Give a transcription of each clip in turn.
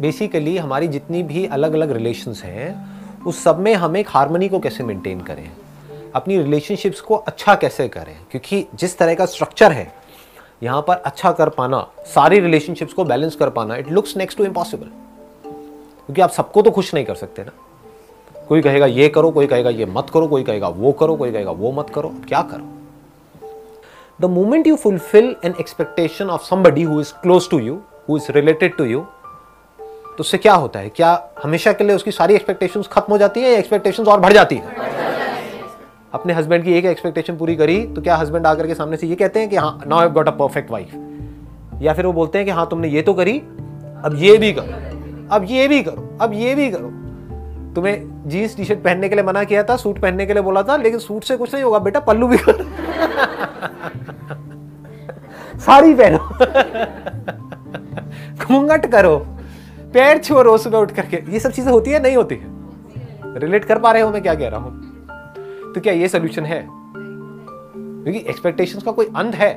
Basically हमारी जितनी भी अलग अलग रिलेशंस हैं, उस सब में हम एक हारमोनी को कैसे मेंटेन करें? अपनी रिलेशनशिप्स को अच्छा कैसे करें? क्योंकि जिस तरह का स्ट्रक्चर है, यहाँ पर अच्छा कर पाना, सारी रिलेशनशिप्स को बैलेंस कर पाना it looks next to impossible क्योंकि आप सबको तो खुश नहीं कर सकते ना। कोई कहेगा, ये करो, कोई कहेगा, ये मत करो, कोई कहेगा, वो करो, कोई कहेगा, वो मत करो क्या करो? The moment you fulfil an expectation of somebody who is close to you who is related to you तो उससे क्या होता है? क्या हमेशा के लिए उसकी सारी एक्सपेक्टेशंस खत्म हो जाती है या एक्सपेक्टेशंस और बढ़ जाती है? अपने हस्बैंड की एक एक्सपेक्टेशन पूरी करी तो क्या हस्बैंड आकर के सामने से ये कहते हैं कि हाँ now have got a perfect wife या फिर वो बोलते हैं कि हाँ तुमने ये तो करी, अब ये भी करो, अब ये भी करो, अब ये भी करो। तुम्हें जीन्स टी शर्ट पहनने के लिए मना किया था सूट पहनने के लिए बोला था, लेकिन सूट से कुछ नहीं होगा, बेटा, पल्लू भी कर। साड़ी पहनो। घूंघट करो। पैर छुओ रोज सुबह उठ करके। ये सब चीज़ें होती है नहीं होती है? रिलेट कर पा रहे हो मैं क्या कह रहा हूँ? तो क्या ये सोल्यूशन है? क्योंकि एक्सपेक्टेशन का कोई अंत है।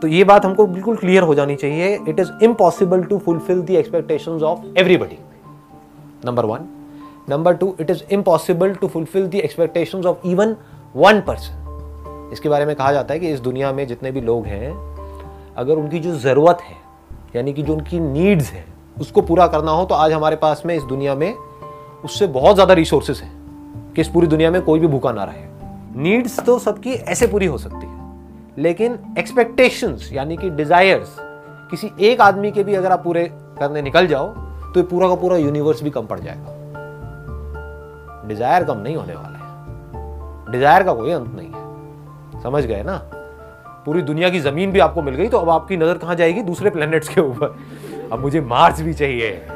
तो ये बात हमको बिल्कुल क्लियर हो जानी चाहिए। It is impossible to fulfil the expectations of everybody number one number two it is impossible to fulfil the expectations of even one person इसके बारे में कहा जाता है कि इस दुनिया में जितने भी लोग हैं, अगर उनकी जो ज़रूरत है, यानी कि जो उनकी नीड्स हैं उसको पूरा करना हो तो आज हमारे पास में इस दुनिया में उससे बहुत ज़्यादा रिसोर्सेस हैं कि इस पूरी दुनिया में कोई भी भूखा ना रहे। नीड्स तो सबकी ऐसे पूरी हो सकती है, लेकिन एक्सपेक्टेशंस यानी कि डिजायर्स किसी एक आदमी के भी अगर आप पूरे करने निकल जाओ तो ये पूरा का पूरा यूनिवर्स भी कम पड़ जाएगा। डिज़ायर कम नहीं होने वाला है। डिज़ायर का कोई अंत नहीं है। समझ गए ना? पूरी दुनिया की ज़मीन भी आपको मिल गई तो अब आपकी नज़र कहाँ जाएगी? दूसरे प्लेनेट्स के ऊपर। अब मुझे मार्स भी चाहिए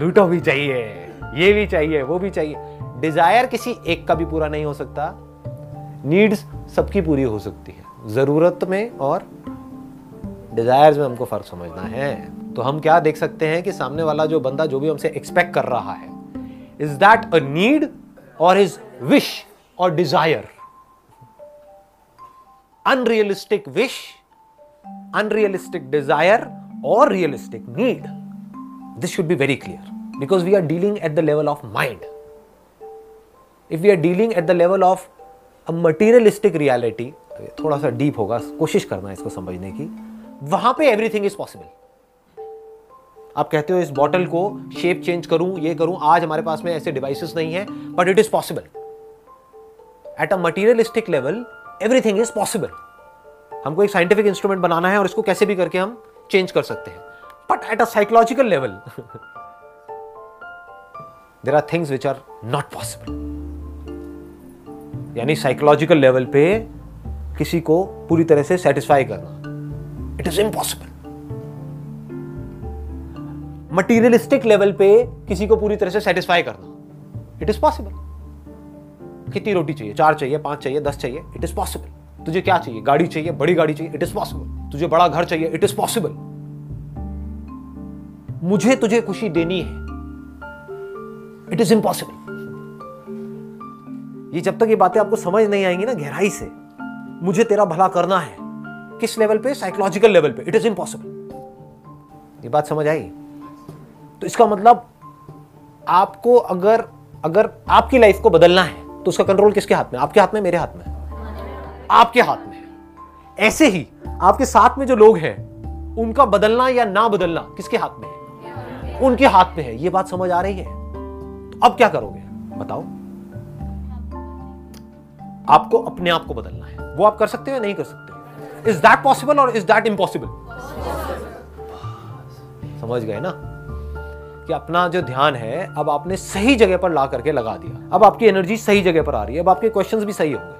लूटो भी चाहिए ये भी चाहिए वो भी चाहिए। डिज़ायर किसी एक का भी पूरा नहीं हो सकता। नीड्स सबकी पूरी हो सकती है। ज़रूरत में और डिजायर्स में हमको फ़र्क समझना है। तो हम क्या देख सकते हैं कि सामने वाला जो बंदा जो भी हमसे एक्सपेक्ट कर रहा है इज़ दैट अ नीड और इज़ विश और desire unrealistic wish unrealistic desire, or realistic need. This should be very clear because we are dealing at the level of mind. If we are dealing at the level of a materialistic reality, थोड़ा सा deep होगा कोशिश करना इसको समझने की वहाँ पे एवरीथिंग इज़ पॉसिबल आप कहते हो इस बॉटल को शेप चेंज करूँ ये करूँ आज हमारे पास में ऐसे डिवाइसेस नहीं है but it is possible at a materialistic level everything is possible हमको एक साइंटिफिक इंस्ट्रूमेंट बनाना है और इसको कैसे भी करके हम चेंज कर सकते हैं। But at a psychological level there are things which are not possible यानी साइकोलॉजिकल लेवल पे किसी को पूरी तरह से सेटिस्फाई करना। It is impossible materialistic level पे किसी को पूरी तरह से सेटिस्फाई करना। इट इज़ पॉसिबल कितनी रोटी चाहिए? चार चाहिए, पाँच चाहिए, दस चाहिए। इट इज़ पॉसिबल तुझे क्या चाहिए? गाड़ी चाहिए, बड़ी गाड़ी चाहिए। इट इज़ पॉसिबल तुझे बड़ा घर चाहिए। इट इज़ पॉसिबल मुझे तुझे खुशी देनी है। इट इज़ इम्पॉसिबल ये जब तक ये बातें आपको समझ नहीं आएँगी ना गहराई से, मुझे तेरा भला करना है। किस लेवल पे? साइकोलॉजिकल लेवल पे। इट इज़ इम्पॉसिबल ये बात समझ आई? तो इसका मतलब आपको अगर अगर आपकी लाइफ को बदलना है तो उसका कंट्रोल किसके हाथ में? आपके हाथ में? मेरे हाथ में। आपके हाथ में। ऐसे ही आपके साथ में जो लोग हैं, उनका बदलना या ना बदलना किसके हाथ में है? उनके हाथ में है। ये बात समझ आ रही है? तो अब क्या करोगे? बताओ। आपको अपने आप को बदलना है। वो आप कर सकते हो या नहीं कर सकते इज़ दैट पॉसिबल और इज़ दैट इम्पॉसिबल समझ गए ना? कि अपना जो ध्यान है, अब आपने सही जगह पर ला करके लगा दिया। अब आपकी एनर्जी सही जगह पर आ रही है। अब आपके क्वेश्चंस भी सही होंगे।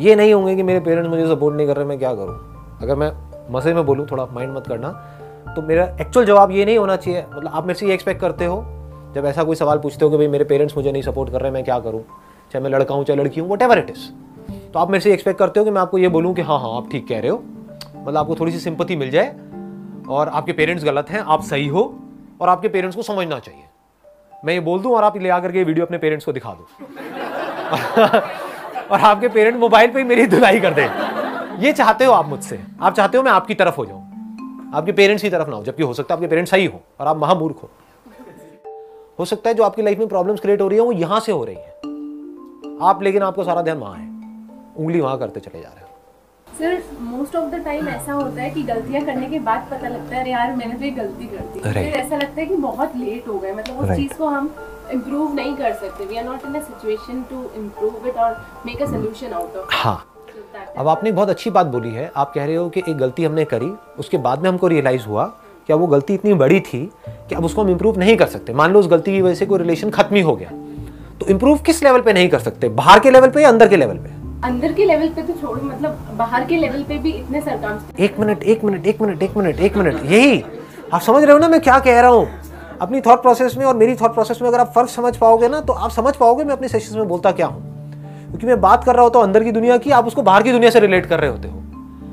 ये नहीं होंगे कि मेरे पेरेंट्स मुझे सपोर्ट नहीं कर रहे, मैं क्या करूँ? अगर मैं मसे में बोलूँ, थोड़ा माइंड मत करना तो मेरा एक्चुअल जवाब ये नहीं होना चाहिए। मतलब आप मेरे से ये एक्सपेक्ट करते हो, जब ऐसा कोई सवाल पूछते हो कि भाई मेरे पेरेंट्स मुझे नहीं सपोर्ट कर रहे, मैं क्या करूँ? चाहे मैं लड़का हूँ, चाहे लड़की हूँ वट एवर इट इज़ तो आप मेरे से एक्सपेक्ट करते हो कि मैं आपको ये बोलूँ कि हाँ हाँ आप ठीक कह रहे हो। मतलब आपको थोड़ी सी सिंपति मिल जाए और आपके पेरेंट्स गलत हैं, आप सही हो और आपके पेरेंट्स को समझना चाहिए। मैं ये बोल दूँ और आप ले आकर के वीडियो अपने पेरेंट्स को दिखा दो। और आपके पेरेंट मोबाइल पे ही मेरी धुलाई कर दे। ये चाहते हो आप मुझसे? आप चाहते हो मैं आपकी तरफ़ हो जाऊँ? आपके पेरेंट्स की तरफ़ ना हो, जबकि हो सकता है आपके पेरेंट्स सही हो और आप महामूर्ख हो। हो सकता है जो आपकी लाइफ में प्रॉब्लम्स क्रिएट हो रही है, वो यहाँ से हो रही है। आप लेकिन आपको सारा ध्यान वहाँ है। उंगली वहाँ करते चले जा रहे हो। Sir most of the time ऐसा होता है कि गलतियाँ करने के बाद पता लगता है अरे यार मैंने तो ये गलती कर दी। Right. फिर ऐसा लगता है कि बहुत लेट हो गए। मतलब उस Right. चीज़ को हम इम्प्रूव नहीं कर सकते। We are not in a situation to improve it और make a solution out of हाँ। अब आपने बहुत अच्छी बात बोली है। आप कह रहे हो कि एक गलती हमने करी उसके बाद में हमको रियलाइज़ हुआ कि अब वो गलती इतनी बड़ी थी कि अब उसको हम इम्प्रूव नहीं कर सकते। मान लो उस गलती की वजह से कोई रिलेशन खत्म ही हो गया। तो इम्प्रूव किस लेवल पे नहीं कर सकते? बाहर के लेवल पे या अंदर के लेवल पे? अंदर के लेवल पे तो छोड़ो मतलब बाहर के लेवल पे भी इतने सरकम एक मिनट एक मिनट एक मिनट एक मिनट एक मिनट, यही। आप समझ रहे हो ना मैं क्या कह रहा हूँ? अपनी थॉट प्रोसेस में और मेरी थॉट प्रोसेस में अगर आप फ़र्क समझ पाओगे ना तो आप समझ पाओगे मैं अपने सेशन में बोलता क्या हूँ। क्योंकि मैं बात कर रहा होता हूँ अंदर की दुनिया की, आप उसको बाहर की दुनिया से रिलेट कर रहे होते हो।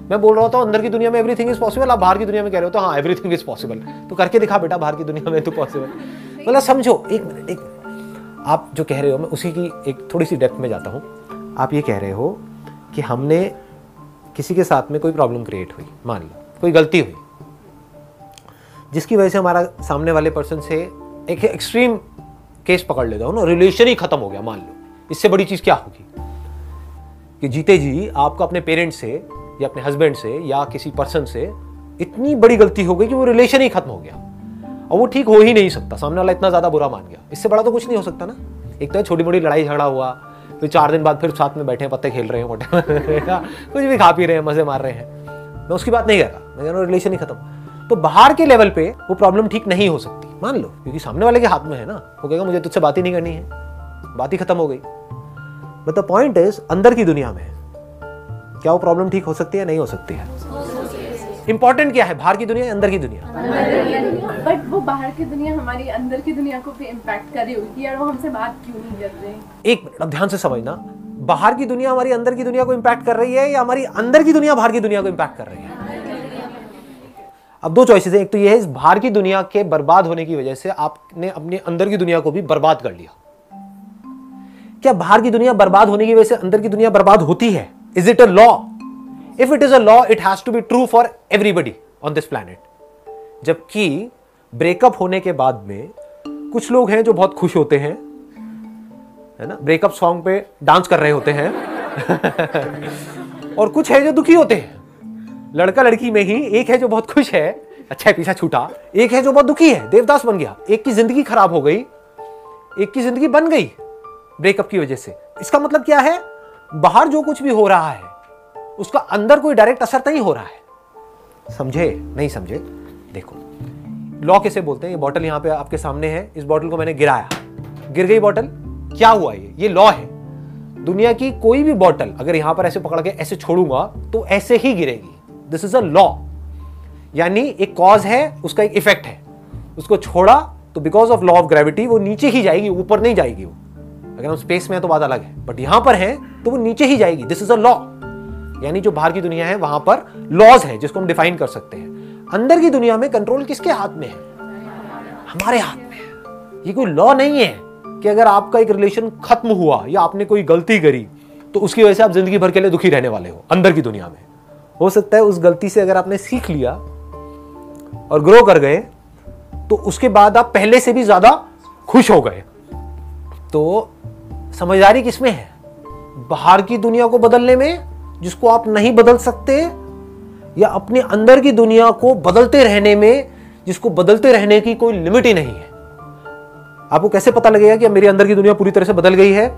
मैं बोल रहा होता हूँ अंदर की दुनिया में एवरीथिंग इज़ पॉसिबल आप बाहर की दुनिया में कह रहे हो तो हाँ एवरीथिंग इज़ पॉसिबल तो करके दिखा बेटा, बाहर की दुनिया में तो पॉसिबल मतलब समझो, एक मिनट एक, आप जो कह रहे हो, मैं उसी की एक थोड़ी सी डेप्थ में जाता हूँ। आप ये कह रहे हो कि हमने किसी के साथ में कोई प्रॉब्लम क्रिएट हुई, मान लो, कोई गलती हुई, जिसकी वजह से हमारा सामने वाले पर्सन से एक एक्सट्रीम केस पकड़ लेता हूँ ना रिलेशन ही खत्म हो गया, मान लो, इससे बड़ी चीज़ क्या होगी? कि जीते जी, आपको अपने पेरेंट्स से या अपने हस्बैंड से या किसी पर्सन से इतनी बड़ी गलती हो गई कि वो रिलेशन ही खत्म हो गया। और वो ठीक हो ही नहीं सकता, सामने वाला इतना ज़्यादा बुरा मान गया। इससे बड़ा तो कुछ नहीं हो सकता ना। एक तो छोटी मोटी लड़ाई झगड़ा हुआ फिर चार दिन बाद फिर साथ में बैठे हैं पत्ते खेल रहे हैं मोटे कुछ भी खा पी रहे हैं मज़े मार रहे हैं। मैं उसकी बात नहीं कर रहा। मैं कह रहा हूँ रिलेशन ही खत्म। तो बाहर के लेवल पे वो प्रॉब्लम ठीक नहीं हो सकती। मान लो क्योंकि सामने वाले के हाथ में है ना। वो कहेगा मुझे तुझसे बात ही नहीं करनी है। बात ही खत्म हो गई। बट द पॉइंट इज़ अंदर की दुनिया में क्या वो प्रॉब्लम ठीक हो सकती है नहीं हो सकती है? इंपॉर्टेंट क्या है? बाहर की दुनिया अंदर की दुनिया? बट बाहर की दुनिया, हमारी अंदर की दुनिया को भी इम्पैक्ट कर रही होगी यार वो हमसे बात क्यों नहीं कर रहे? एक मिनट, अब ध्यान से समझना। बाहर की दुनिया हमारी अंदर की दुनिया को इम्पैक्ट कर रही है या हमारी अंदर की दुनिया बाहर की दुनिया को इम्पैक्ट कर रही है? अब दो चॉइसेस है। एक तो ये है, इस बाहर की दुनिया के बर्बाद होने की वजह से आपने अपने अंदर की दुनिया को भी बर्बाद कर लिया। क्या बाहर की दुनिया बर्बाद होने की वजह से अंदर की दुनिया बर्बाद होती है? Is it a law if it is a law it has to be true for everybody on this planet जबकि ब्रेकअप होने के बाद में कुछ लोग हैं जो बहुत खुश होते हैं, है ना? ब्रेकअप सॉन्ग पे डांस कर रहे होते हैं और कुछ है जो दुखी होते हैं। लड़का लड़की में ही एक है जो बहुत खुश है अच्छा है, पीछा छूटा। एक है जो बहुत दुखी है, देवदास बन गया। एक की ज़िंदगी खराब हो गई, एक की ज़िंदगी बन गई ब्रेकअप की वजह से। इसका मतलब क्या है? बाहर जो कुछ भी हो रहा है, उसका अंदर कोई डायरेक्ट असर नहीं हो रहा है। समझे? नहीं समझे? देखो लॉ कैसे बोलते हैं? ये बॉटल यहाँ पे आपके सामने है। इस बॉटल को मैंने गिराया। गिर गई बॉटल क्या हुआ ये? ये लॉ है। दुनिया की कोई भी बॉटल अगर यहाँ पर ऐसे पकड़ के ऐसे छोड़ूँगा तो ऐसे ही गिरेगी। दिस इज़ अ लॉ यानी एक कॉज है, उसका एक इफ़ेक्ट है। उसको छोड़ा तो because of law of gravity वो नीचे ही जाएगी, ऊपर नहीं जाएगी वो। अगर हम स्पेस में है तो बात अलग है। बट यहाँ पर है तो वो नीचे ही जाएगी। दिस इज़ अ लॉ यानी जो बाहर की दुनिया है, वहाँ पर लॉज है, जिसको हम डिफाइन कर सकते हैं। अंदर की दुनिया में कंट्रोल किसके हाथ में है? हमारे हाथ में है। ये कोई लॉ नहीं है कि अगर आपका एक रिलेशन खत्म हुआ या आपने कोई गलती करी तो उसकी वजह से आप ज़िंदगी भर के लिए दुखी रहने वाले हो, अंदर की दुनिया में। हो सकता है उस गलती से अगर आपने सीख लिया और ग्रो कर गए तो उसके बाद आप पहले से भी ज़्यादा खुश हो गए। तो समझदारी किसमें है? बाहर की दुनिया को बदलने में, जिसको आप नहीं बदल सकते या अपने अंदर की दुनिया को बदलते रहने में, जिसको बदलते रहने की कोई लिमिट ही नहीं है। आपको कैसे पता लगेगा कि मेरे अंदर की दुनिया पूरी तरह से बदल गई है?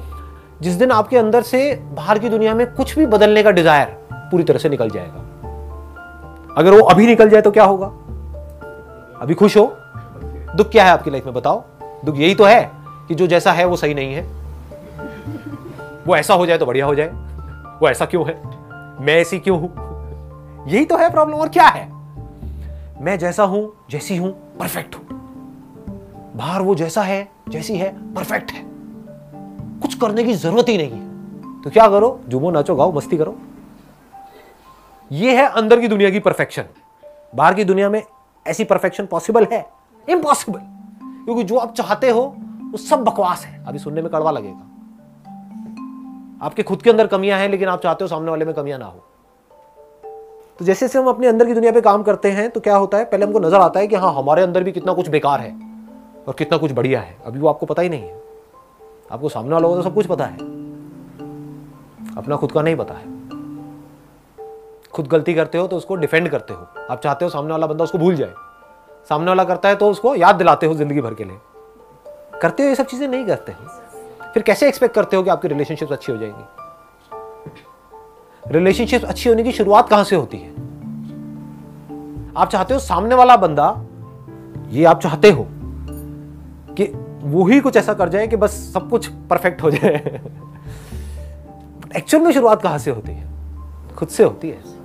जिस दिन आपके अंदर से बाहर की दुनिया में कुछ भी बदलने का डिज़ायर पूरी तरह से निकल जाएगा। अगर वो अभी निकल जाए तो क्या होगा? अभी खुश हो? दुख क्या है आपकी लाइफ में, बताओ? दुख यही तो है कि जो जैसा है वो सही नहीं है। वो ऐसा हो जाए तो बढ़िया हो जाए। वो ऐसा क्यों है? मैं ऐसी क्यों हूँ? यही तो है प्रॉब्लम और क्या है? मैं जैसा हूँ, जैसी हूँ परफेक्ट हूँ। बाहर वो जैसा है, जैसी है परफेक्ट है। कुछ करने की ज़रूरत ही नहीं है। तो क्या करो? झूमो नाचो, गाओ, मस्ती करो। ये है अंदर की दुनिया की परफेक्शन बाहर की दुनिया में ऐसी परफेक्शन पॉसिबल है? इम्पॉसिबल क्योंकि जो आप चाहते हो, वो सब बकवास है। अभी सुनने में कड़वा लगेगा। आपके खुद के अंदर कमियाँ हैं, लेकिन आप चाहते हो सामने वाले में कमियाँ ना हो। तो जैसे जैसे हम अपने अंदर की दुनिया पे काम करते हैं तो क्या होता है? पहले हमको नज़र आता है कि हाँ हमारे अंदर भी कितना कुछ बेकार है और कितना कुछ बढ़िया है। अभी वो आपको पता ही नहीं है। आपको सामने वाला को तो सब कुछ पता है। अपना खुद का नहीं पता है। खुद गलती करते हो तो उसको डिफेंड करते हो। आप चाहते हो सामने वाला बंदा उसको भूल जाए। सामने वाला करता है तो उसको याद दिलाते हो ज़िंदगी भर के लिए। करते हो ये सब चीज़ें, नहीं करते। हो फिर कैसे एक्सपेक्ट करते हो कि आपकी रिलेशनशिप अच्छी हो जाएँगी? रिलेशनशिप अच्छी होने की शुरुआत कहाँ से होती है? आप चाहते हो सामने वाला बंदा, ये आप चाहते हो कि वो ही कुछ ऐसा कर जाए कि बस सब कुछ परफेक्ट हो जाए। एक्चुअल में शुरुआत कहाँ से होती है? खुद से होती है।